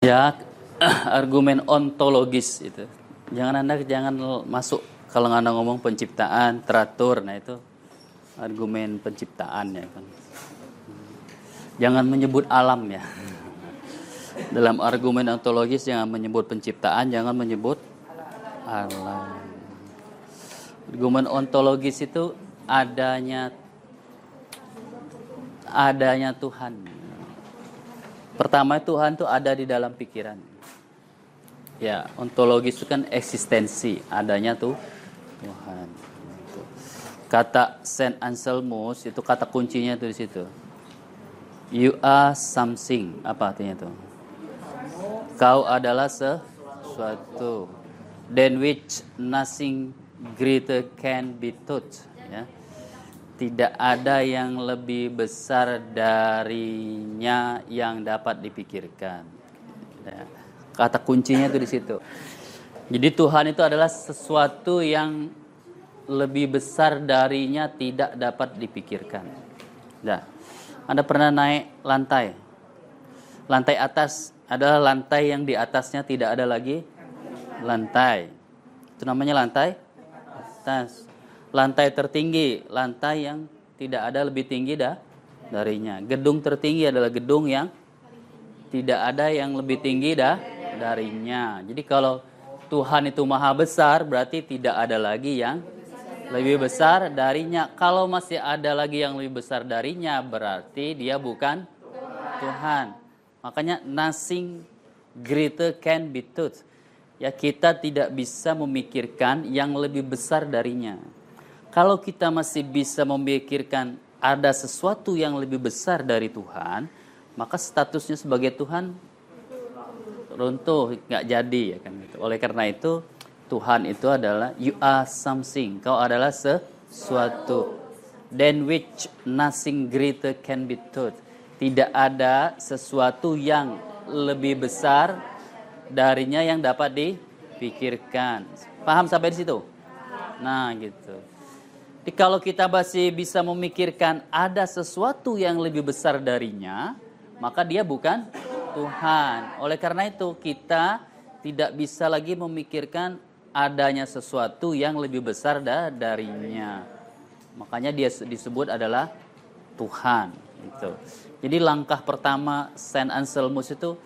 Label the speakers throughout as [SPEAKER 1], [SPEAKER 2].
[SPEAKER 1] Ya, argumen ontologis itu. Jangan Anda jangan masuk kalau Anda ngomong penciptaan, teratur, nah itu argumen penciptaan ya kan. Jangan menyebut alam ya. Dalam argumen ontologis jangan menyebut penciptaan, jangan menyebut alam. Argumen ontologis itu adanya adanya Tuhan. Pertama Tuhan itu ada di dalam pikiran. Ya, ontologis itu kan eksistensi, adanya tuh Tuhan. Kata Saint Anselmus itu kata kuncinya itu di situ. You are something. Apa artinya itu? Kau adalah sesuatu. Than which nothing greater can be taught. Ya tidak ada yang lebih besar darinya yang dapat dipikirkan. Ya. Kata kuncinya itu di situ. Jadi Tuhan itu adalah sesuatu yang lebih besar darinya tidak dapat dipikirkan. Nah, Anda pernah naik lantai? Lantai atas adalah lantai yang di atasnya tidak ada lagi lantai. Itu namanya lantai atas lantai tertinggi, lantai yang tidak ada lebih tinggi dah darinya. Gedung tertinggi adalah gedung yang tidak ada yang lebih tinggi dah darinya. Jadi kalau Tuhan itu maha besar berarti tidak ada lagi yang lebih besar darinya. Kalau masih ada lagi yang lebih besar darinya berarti dia bukan Tuhan. Makanya nothing greater can be taught. Ya kita tidak bisa memikirkan yang lebih besar darinya. Kalau kita masih bisa memikirkan ada sesuatu yang lebih besar dari Tuhan, maka statusnya sebagai Tuhan runtuh, nggak jadi ya kan gitu. Oleh karena itu Tuhan itu adalah you are something, kau adalah sesuatu. Then which nothing greater can be taught. Tidak ada sesuatu yang lebih besar darinya yang dapat dipikirkan. Paham sampai di situ? Nah, gitu. Jadi kalau kita masih bisa memikirkan ada sesuatu yang lebih besar darinya, maka dia bukan Tuhan. Oleh karena itu kita tidak bisa lagi memikirkan adanya sesuatu yang lebih besar darinya. Makanya dia disebut adalah Tuhan. Gitu. Jadi langkah pertama Saint Anselmus itu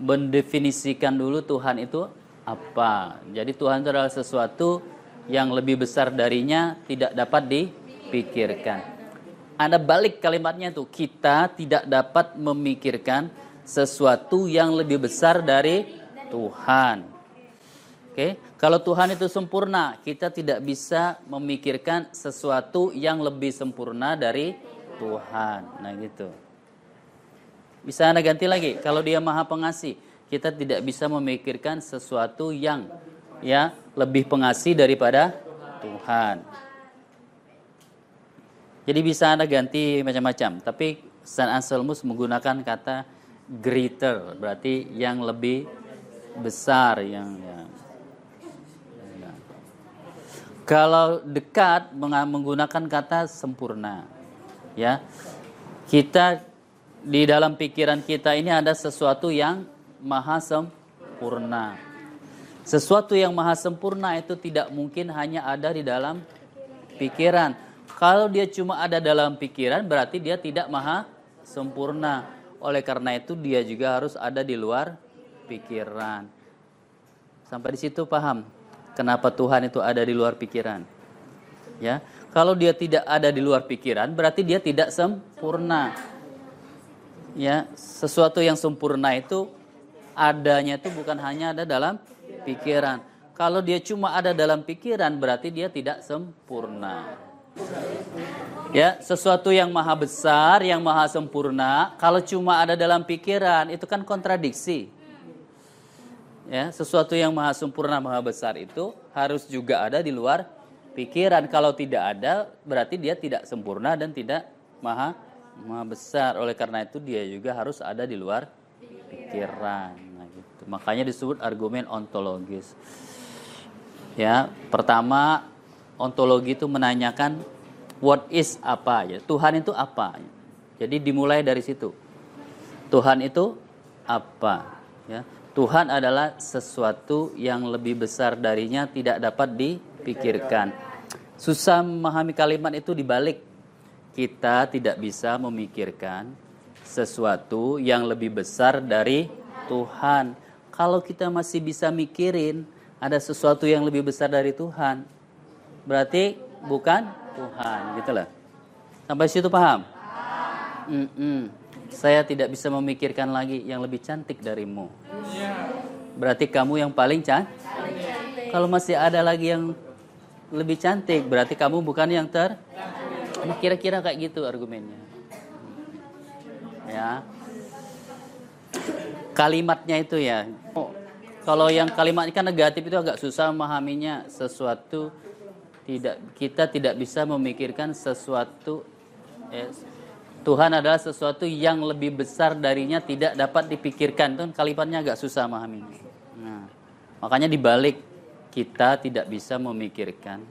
[SPEAKER 1] mendefinisikan dulu Tuhan itu apa. Jadi Tuhan itu adalah sesuatu yang lebih besar darinya tidak dapat dipikirkan. Anda balik kalimatnya tuh, kita tidak dapat memikirkan sesuatu yang lebih besar dari Tuhan. Oke, kalau Tuhan itu sempurna, kita tidak bisa memikirkan sesuatu yang lebih sempurna dari Tuhan. Nah, gitu. Bisa Anda ganti lagi, kalau dia Maha Pengasih, kita tidak bisa memikirkan sesuatu yang ya lebih pengasih daripada Tuhan. Jadi bisa Anda ganti macam-macam, tapi San Anselmus menggunakan kata greater, berarti yang lebih besar yang ya. Kalau dekat menggunakan kata sempurna. Ya. Kita di dalam pikiran kita ini ada sesuatu yang maha sempurna. Sesuatu yang maha sempurna itu tidak mungkin hanya ada di dalam pikiran. Kalau dia cuma ada dalam pikiran berarti dia tidak maha sempurna. Oleh karena itu dia juga harus ada di luar pikiran. Sampai di situ paham kenapa Tuhan itu ada di luar pikiran. Ya, kalau dia tidak ada di luar pikiran berarti dia tidak sempurna. Ya, sesuatu yang sempurna itu adanya itu bukan hanya ada dalam pikiran. Kalau dia cuma ada dalam pikiran berarti dia tidak sempurna. Ya, sesuatu yang maha besar, yang maha sempurna, kalau cuma ada dalam pikiran itu kan kontradiksi. Ya, sesuatu yang maha sempurna, maha besar itu harus juga ada di luar pikiran. Kalau tidak ada, berarti dia tidak sempurna dan tidak maha maha besar. Oleh karena itu dia juga harus ada di luar pikiran. Gitu. Makanya disebut argumen ontologis. Ya, pertama ontologi itu menanyakan what is apa ya. Tuhan itu apa? Jadi dimulai dari situ. Tuhan itu apa? Ya. Tuhan adalah sesuatu yang lebih besar darinya tidak dapat dipikirkan. Susah memahami kalimat itu dibalik. Kita tidak bisa memikirkan sesuatu yang lebih besar dari Tuhan. Kalau kita masih bisa mikirin ada sesuatu yang lebih besar dari Tuhan, berarti bukan Tuhan, gitu lah. Sampai situ paham? Mm -mm. Saya tidak bisa memikirkan lagi yang lebih cantik darimu. Berarti kamu yang paling cantik. Kalau masih ada lagi yang lebih cantik, berarti kamu bukan yang ter. Nah, kira-kira kayak gitu argumennya. Ya. Kalimatnya itu ya. Oh, kalau yang kalimatnya kan negatif itu agak susah memahaminya sesuatu tidak kita tidak bisa memikirkan sesuatu eh, Tuhan adalah sesuatu yang lebih besar darinya tidak dapat dipikirkan. Itu kalimatnya agak susah memahami. Nah, makanya dibalik kita tidak bisa memikirkan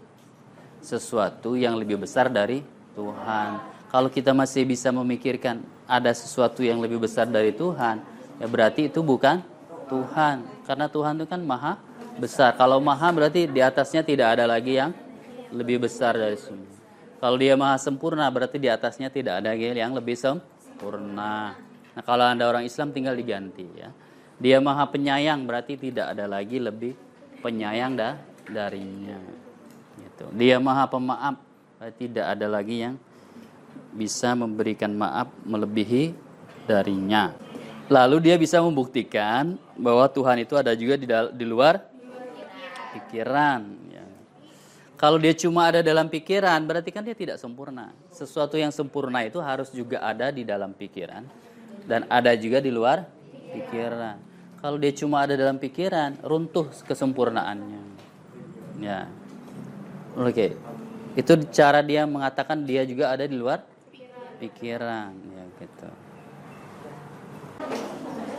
[SPEAKER 1] sesuatu yang lebih besar dari Tuhan. Kalau kita masih bisa memikirkan ada sesuatu yang lebih besar dari Tuhan, ya berarti itu bukan Tuhan. Karena Tuhan itu kan maha besar. Kalau maha berarti di atasnya tidak ada lagi yang lebih besar dari semua. Kalau dia maha sempurna berarti di atasnya tidak ada yang lebih sempurna. Nah kalau anda orang Islam tinggal diganti ya. Dia maha penyayang berarti tidak ada lagi lebih penyayang dah darinya. Gitu. Dia maha pemaaf berarti tidak ada lagi yang bisa memberikan maaf melebihi darinya. Lalu dia bisa membuktikan bahwa Tuhan itu ada juga di, di luar pikiran. Kalau dia cuma ada dalam pikiran, berarti kan dia tidak sempurna. Sesuatu yang sempurna itu harus juga ada di dalam pikiran dan ada juga di luar pikiran. Kalau dia cuma ada dalam pikiran, runtuh kesempurnaannya. Ya. Oke. Okay. Itu cara dia mengatakan dia juga ada di luar pikiran, ya gitu.